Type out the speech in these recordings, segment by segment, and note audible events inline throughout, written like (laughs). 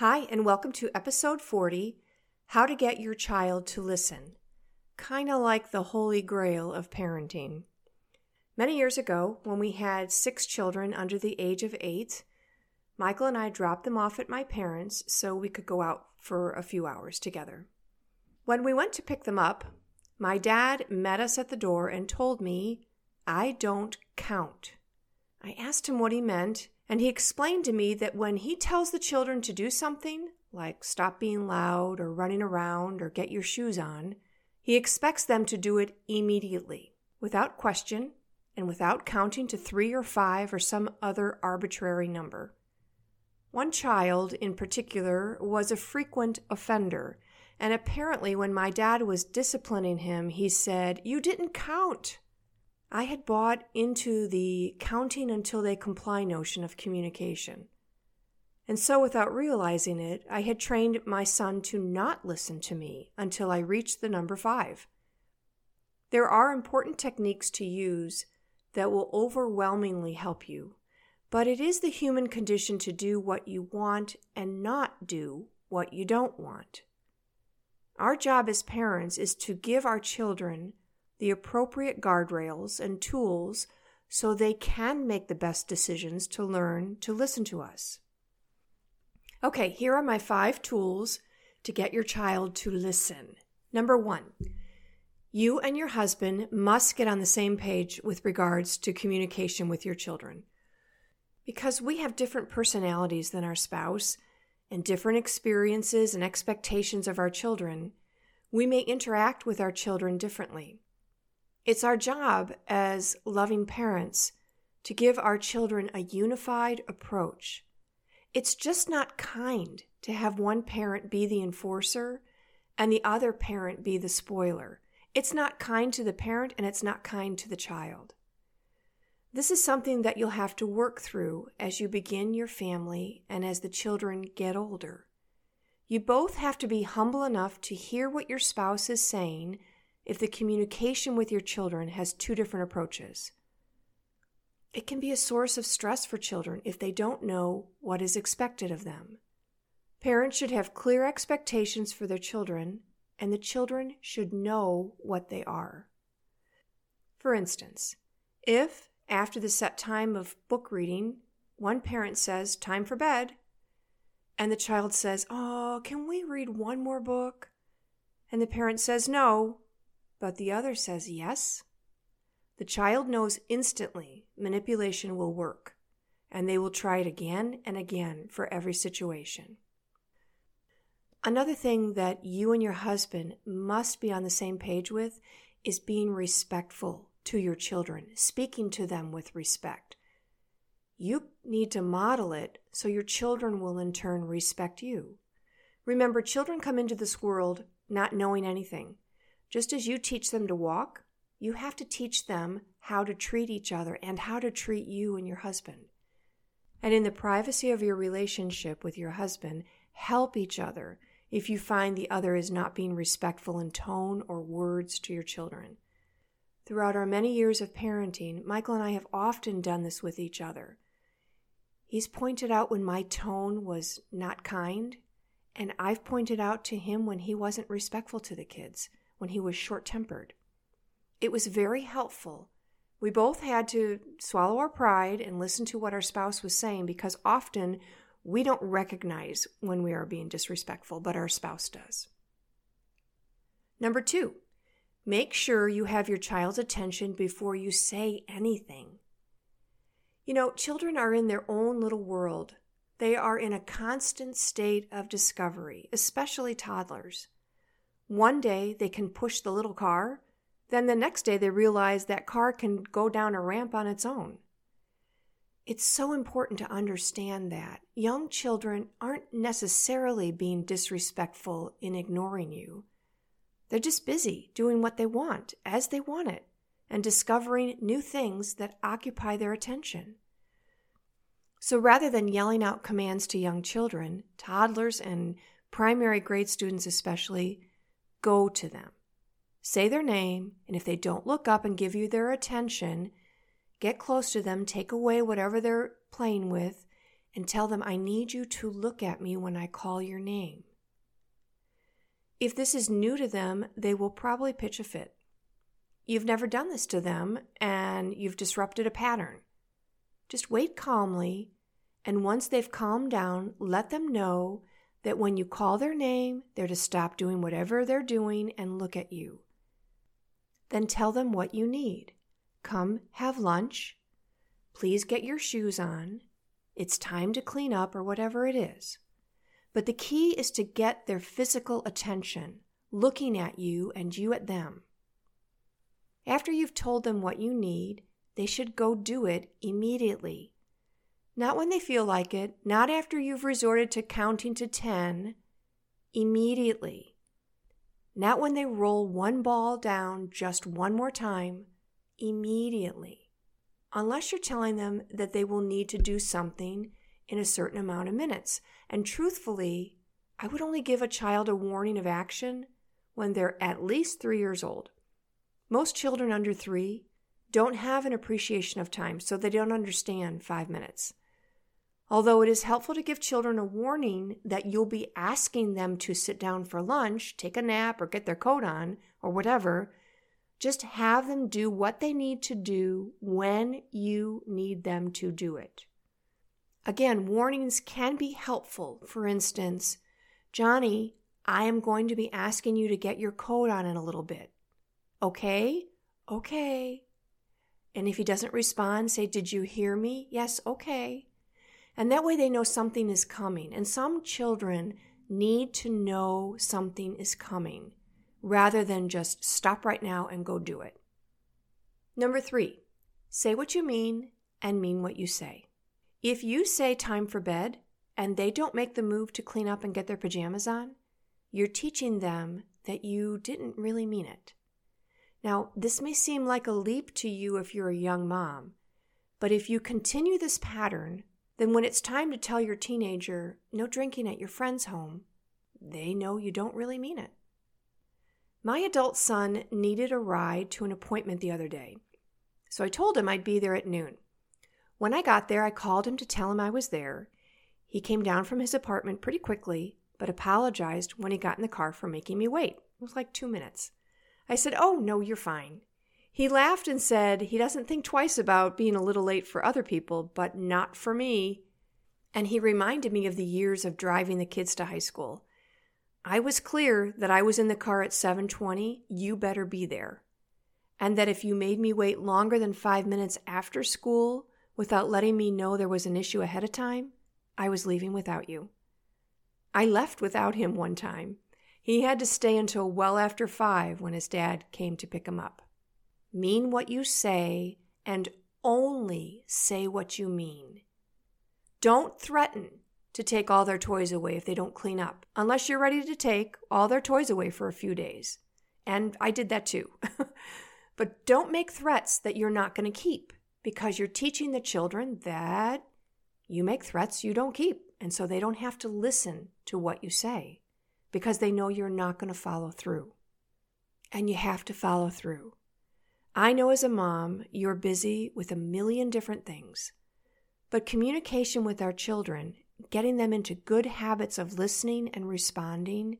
Hi, and welcome to episode 40 How to Get Your Child to Listen. Kind of like the holy grail of parenting. Many years ago, when we had six children under the age of eight, Michael and I dropped them off at my parents' so we could go out for a few hours together. When we went to pick them up, my dad met us at the door and told me, I don't count. I asked him what he meant, and he explained to me that when he tells the children to do something, like stop being loud or running around or get your shoes on, he expects them to do it immediately, without question, and without counting to three or five or some other arbitrary number. One child in particular was a frequent offender, and apparently, when my dad was disciplining him, he said, You didn't count. I had bought into the counting until they comply notion of communication. And so, without realizing it, I had trained my son to not listen to me until I reached the number five. There are important techniques to use that will overwhelmingly help you, but it is the human condition to do what you want and not do what you don't want. Our job as parents is to give our children the appropriate guardrails and tools so they can make the best decisions to learn to listen to us. Okay, here are my five tools to get your child to listen. Number one, you and your husband must get on the same page with regards to communication with your children. Because we have different personalities than our spouse and different experiences and expectations of our children, we may interact with our children differently. It's our job as loving parents to give our children a unified approach. It's just not kind to have one parent be the enforcer and the other parent be the spoiler. It's not kind to the parent and it's not kind to the child. This is something that you'll have to work through as you begin your family and as the children get older. You both have to be humble enough to hear what your spouse is saying if the communication with your children has two different approaches. It can be a source of stress for children if they don't know what is expected of them. Parents should have clear expectations for their children, and the children should know what they are. For instance, if, after the set time of book reading, one parent says, Time for bed, and the child says, Oh, can we read one more book? And the parent says, No, but the other says yes, the child knows instantly manipulation will work, and they will try it again and again for every situation. Another thing that you and your husband must be on the same page with is being respectful to your children, speaking to them with respect. You need to model it so your children will in turn respect you. Remember, children come into this world not knowing anything. Just as you teach them to walk, you have to teach them how to treat each other and how to treat you and your husband. And in the privacy of your relationship with your husband, help each other if you find the other is not being respectful in tone or words to your children. Throughout our many years of parenting, Michael and I have often done this with each other. He's pointed out when my tone was not kind, and I've pointed out to him when he wasn't respectful to the kids when he was short tempered. It was very helpful. We both had to swallow our pride and listen to what our spouse was saying because often we don't recognize when we are being disrespectful, but our spouse does. Number two, make sure you have your child's attention before you say anything. You know, children are in their own little world. They are in a constant state of discovery, especially toddlers. One day they can push the little car, then the next day they realize that car can go down a ramp on its own. it's so important to understand that young children aren't necessarily being disrespectful in ignoring you. They're just busy doing what they want as they want it and discovering new things that occupy their attention. So rather than yelling out commands to young children, toddlers and primary grade students especially, go to them. Say their name, and if they don't look up and give you their attention, Get close to them, take away whatever they're playing with, and tell them, I need you to look at me when I call your name. If this is new to them, they will probably pitch a fit. You've never done this to them, and you've disrupted a pattern. Just wait calmly, and once they've calmed down, let them know that when you call their name, they're to stop doing whatever they're doing and look at you. Then tell them what you need. Come have lunch. Please get your shoes on. It's time to clean up or whatever it is. But the key is to get their physical attention, looking at you and you at them. After you've told them what you need, they should go do it immediately. Not when they feel like it, not after you've resorted to counting to 10, immediately. Not when they roll one ball down just one more time, immediately, unless you're telling them that they will need to do something in a certain amount of minutes. And truthfully, I would only give a child a warning of action when they're at least three years old. Most children under three don't have an appreciation of time, so they don't understand five minutes. Although it is helpful to give children a warning that you'll be asking them to sit down for lunch, take a nap, or get their coat on, or whatever, just have them do what they need to do when you need them to do it. Again, warnings can be helpful. For instance, Johnny, I am going to be asking you to get your coat on in a little bit. Okay? Okay. And if he doesn't respond, say, Did you hear me? Yes, okay. And that way they know something is coming. And some children need to know something is coming rather than just stop right now and go do it. Number three, say what you mean and mean what you say. If you say time for bed and they don't make the move to clean up and get their pajamas on, you're teaching them that you didn't really mean it. Now, this may seem like a leap to you if you're a young mom, but if you continue this pattern, then when it's time to tell your teenager no drinking at your friend's home, they know you don't really mean it. My adult son needed a ride to an appointment the other day, so I told him I'd be there at noon. When I got there, I called him to tell him I was there. He came down from his apartment pretty quickly, but apologized when he got in the car for making me wait. It was like two minutes. I said, Oh, no, you're fine. He laughed and said he doesn't think twice about being a little late for other people, but not for me. And he reminded me of the years of driving the kids to high school. I was clear that I was in the car at 7:20, you better be there. And that if you made me wait longer than 5 minutes after school without letting me know there was an issue ahead of time, I was leaving without you. I left without him one time. He had to stay until well after 5 when his dad came to pick him up. Mean what you say and only say what you mean. Don't threaten to take all their toys away if they don't clean up, unless you're ready to take all their toys away for a few days. And I did that too. (laughs) but don't make threats that you're not going to keep because you're teaching the children that you make threats you don't keep. And so they don't have to listen to what you say because they know you're not going to follow through. And you have to follow through. I know as a mom, you're busy with a million different things, but communication with our children getting them into good habits of listening and responding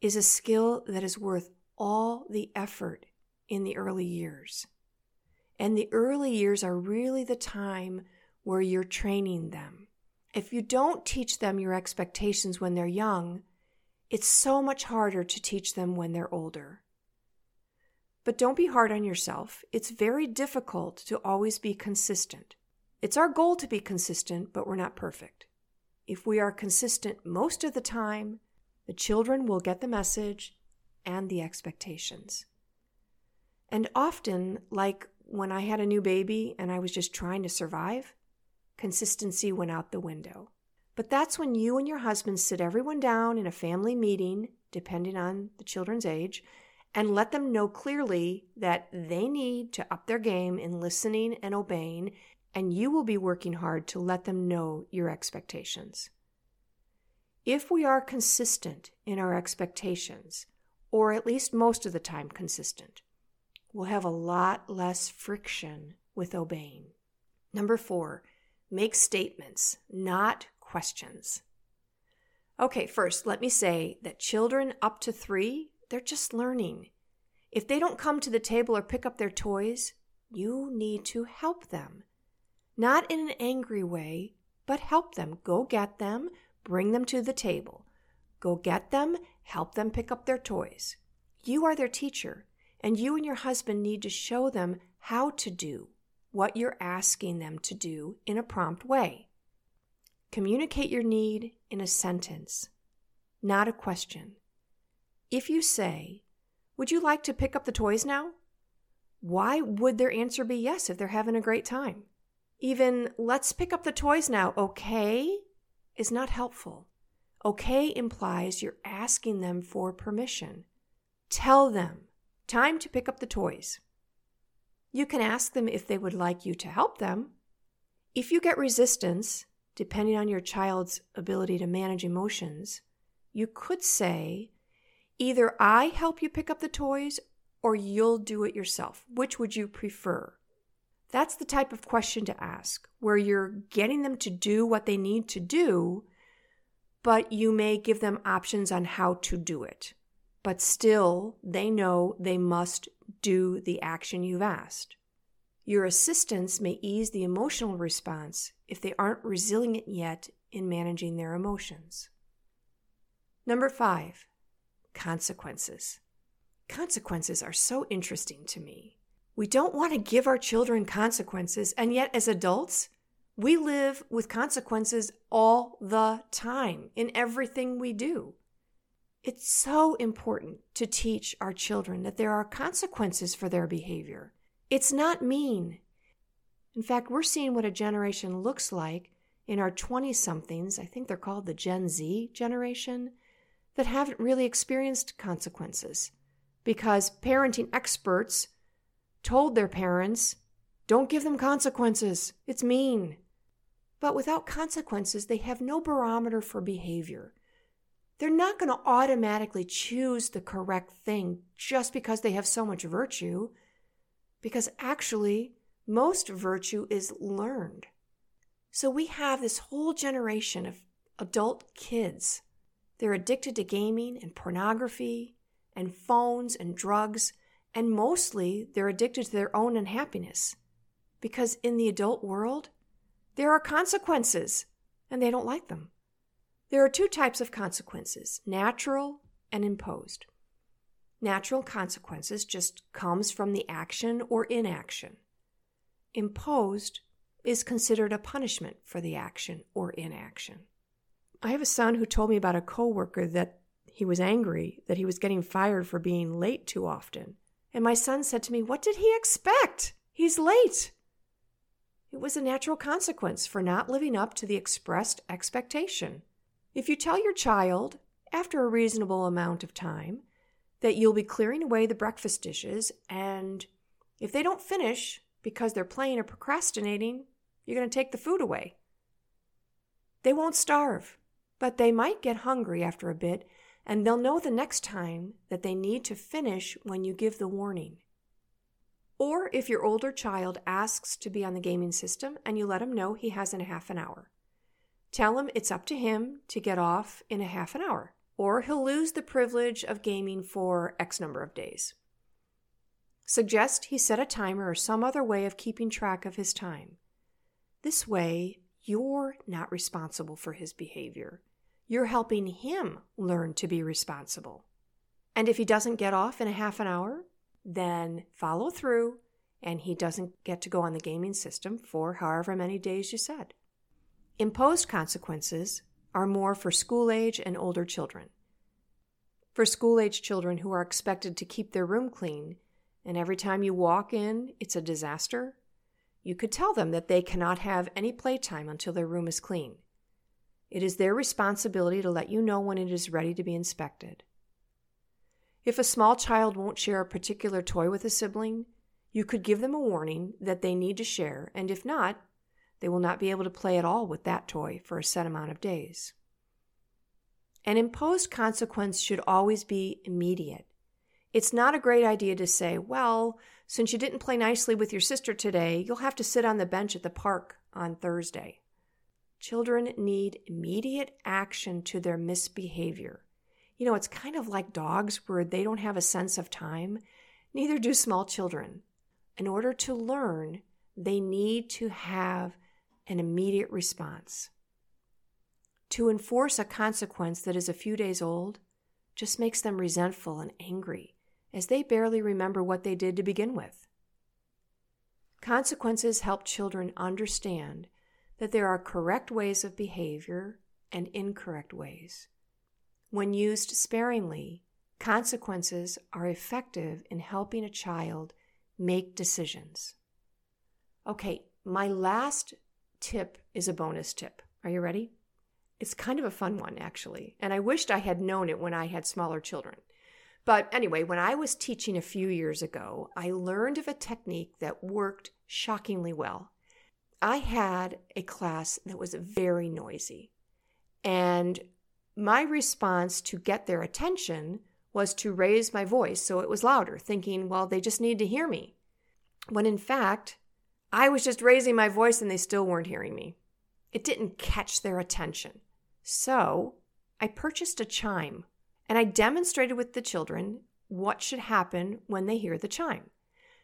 is a skill that is worth all the effort in the early years. And the early years are really the time where you're training them. If you don't teach them your expectations when they're young, it's so much harder to teach them when they're older. But don't be hard on yourself. It's very difficult to always be consistent. It's our goal to be consistent, but we're not perfect. If we are consistent most of the time, the children will get the message and the expectations. And often, like when I had a new baby and I was just trying to survive, consistency went out the window. But that's when you and your husband sit everyone down in a family meeting, depending on the children's age, and let them know clearly that they need to up their game in listening and obeying, and you will be working hard to let them know your expectations. If we are consistent in our expectations, or at least most of the time consistent, we'll have a lot less friction with obeying. Number four, make statements, not questions. Okay, first, let me say that children up to three, they're just learning. If they don't come to the table or pick up their toys, you need to help them. Not in an angry way, but help them. Go get them, bring them to the table. Go get them, help them pick up their toys. You are their teacher, and you and your husband need to show them how to do what you're asking them to do in a prompt way. Communicate your need in a sentence, not a question. If you say, Would you like to pick up the toys now? Why would their answer be yes if they're having a great time? Even, Let's pick up the toys now, okay? is not helpful. Okay implies you're asking them for permission. Tell them, time to pick up the toys. You can ask them if they would like you to help them. If you get resistance, depending on your child's ability to manage emotions, you could say, either I help you pick up the toys or you'll do it yourself. Which would you prefer? That's the type of question to ask, where you're getting them to do what they need to do, but you may give them options on how to do it. But still, they know they must do the action you've asked. Your assistance may ease the emotional response if they aren't resilient yet in managing their emotions. Number five, consequences. Consequences are so interesting to me. We don't want to give our children consequences, and yet as adults, we live with consequences all the time in everything we do. It's so important to teach our children that there are consequences for their behavior. It's not mean. In fact, we're seeing what a generation looks like in our 20 somethings, I think they're called the Gen Z generation, that haven't really experienced consequences because parenting experts told their parents, don't give them consequences, it's mean. But without consequences, they have no barometer for behavior. They're not going to automatically choose the correct thing just because they have so much virtue because actually, most virtue is learned. So we have this whole generation of adult kids. They're addicted to gaming and pornography and phones and drugs, and mostly they're addicted to their own unhappiness. Because in the adult world, there are consequences, and they don't like them. There are two types of consequences natural and imposed. Natural consequences just comes from the action or inaction. Imposed is considered a punishment for the action or inaction. I have a son who told me about a coworker that he was angry that he was getting fired for being late too often. And my son said to me, What did he expect? He's late. It was a natural consequence for not living up to the expressed expectation. If you tell your child, after a reasonable amount of time, that you'll be clearing away the breakfast dishes, and if they don't finish because they're playing or procrastinating, you're going to take the food away. They won't starve, but they might get hungry after a bit, and they'll know the next time that they need to finish when you give the warning. Or if your older child asks to be on the gaming system and you let him know he has in a half an hour, tell him it's up to him to get off in a half an hour or he'll lose the privilege of gaming for X number of days. Suggest he set a timer or some other way of keeping track of his time. This way, you're not responsible for his behavior. You're helping him learn to be responsible. And if he doesn't get off in a half an hour, then follow through and he doesn't get to go on the gaming system for however many days you said. Imposed consequences are more for school age and older children. For school age children who are expected to keep their room clean, and every time you walk in, it's a disaster, you could tell them that they cannot have any playtime until their room is clean. It is their responsibility to let you know when it is ready to be inspected. If a small child won't share a particular toy with a sibling, you could give them a warning that they need to share, and if not, they will not be able to play at all with that toy for a set amount of days. An imposed consequence should always be immediate. It's not a great idea to say, well, since you didn't play nicely with your sister today, you'll have to sit on the bench at the park on Thursday. Children need immediate action to their misbehavior. You know, it's kind of like dogs where they don't have a sense of time. Neither do small children. In order to learn, they need to have an immediate response. To enforce a consequence that is a few days old just makes them resentful and angry, as they barely remember what they did to begin with. Consequences help children understand that there are correct ways of behavior and incorrect ways. When used sparingly, consequences are effective in helping a child make decisions. Okay, my last tip is a bonus tip. Are you ready? It's kind of a fun one, actually, and I wished I had known it when I had smaller children. But anyway, when I was teaching a few years ago, I learned of a technique that worked shockingly well. I had a class that was very noisy, and my response to get their attention was to raise my voice so it was louder, thinking, well, they just need to hear me. When in fact, I was just raising my voice and they still weren't hearing me. It didn't catch their attention. So I purchased a chime and I demonstrated with the children what should happen when they hear the chime.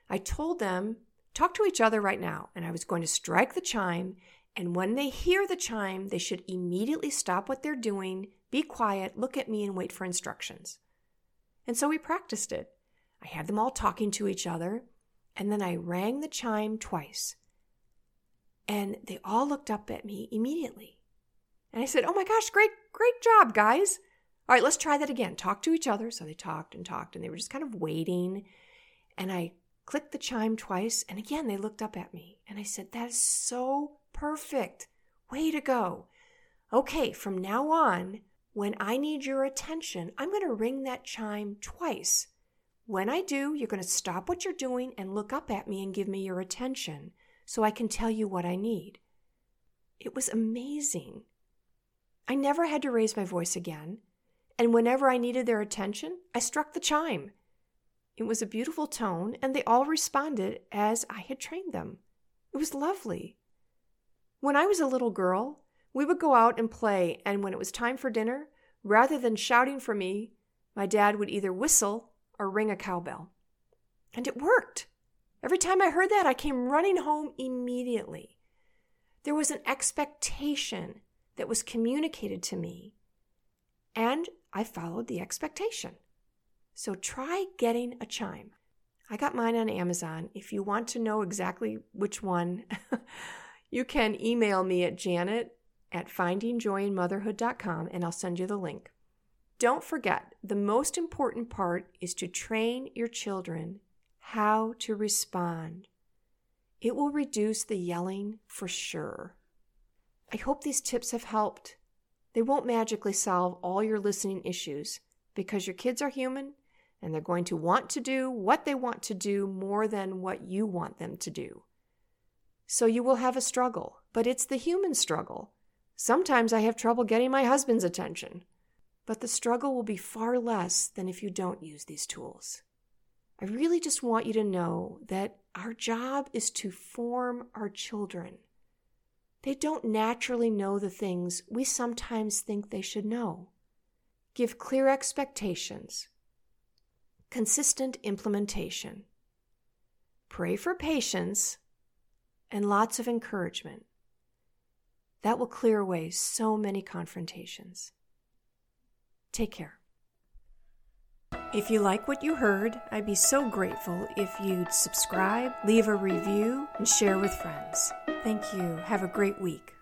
I told them, talk to each other right now, and I was going to strike the chime. And when they hear the chime, they should immediately stop what they're doing, be quiet, look at me, and wait for instructions. And so we practiced it. I had them all talking to each other, and then I rang the chime twice. And they all looked up at me immediately. And I said, Oh my gosh, great, great job, guys. All right, let's try that again. Talk to each other. So they talked and talked, and they were just kind of waiting. And I clicked the chime twice, and again they looked up at me. And I said, That is so perfect. Way to go. Okay, from now on, when I need your attention, I'm going to ring that chime twice. When I do, you're going to stop what you're doing and look up at me and give me your attention so I can tell you what I need. It was amazing. I never had to raise my voice again, and whenever I needed their attention, I struck the chime. It was a beautiful tone, and they all responded as I had trained them. It was lovely. When I was a little girl, we would go out and play, and when it was time for dinner, rather than shouting for me, my dad would either whistle or ring a cowbell. And it worked. Every time I heard that, I came running home immediately. There was an expectation that was communicated to me, and I followed the expectation. So try getting a chime. I got mine on Amazon. If you want to know exactly which one, (laughs) you can email me at janet at findingjoyinmotherhood.com and I'll send you the link. Don't forget, the most important part is to train your children how to respond. It will reduce the yelling for sure. I hope these tips have helped. They won't magically solve all your listening issues because your kids are human and they're going to want to do what they want to do more than what you want them to do. So you will have a struggle, but it's the human struggle. Sometimes I have trouble getting my husband's attention but the struggle will be far less than if you don't use these tools. I really just want you to know that our job is to form our children. They don't naturally know the things we sometimes think they should know. Give clear expectations, consistent implementation, pray for patience, and lots of encouragement. That will clear away so many confrontations. Take care. If you like what you heard, I'd be so grateful if you'd subscribe, leave a review, and share with friends. Thank you. Have a great week.